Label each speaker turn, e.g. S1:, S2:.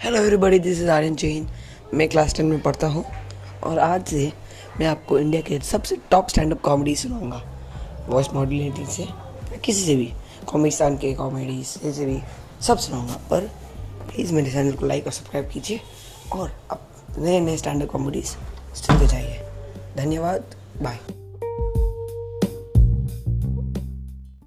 S1: Hello everybody this is Aryan Jain मैं class ten में पढ़ता हूँ और आज से मैं आपको इंडिया के सबसे टॉप स्टैंड अप कॉमेडी सुनाऊँगा। वॉइस मॉड्यूलेटिंग से, किसी से भी कॉमिस्तान के कॉमेडी से से भी, सब सुनाऊँगा। पर प्लीज़ मेरे चैनल को लाइक और सब्सक्राइब कीजिए और अब नए नए स्टैंड अप कॉमेडीज सुनते जाइए। धन्यवाद बाय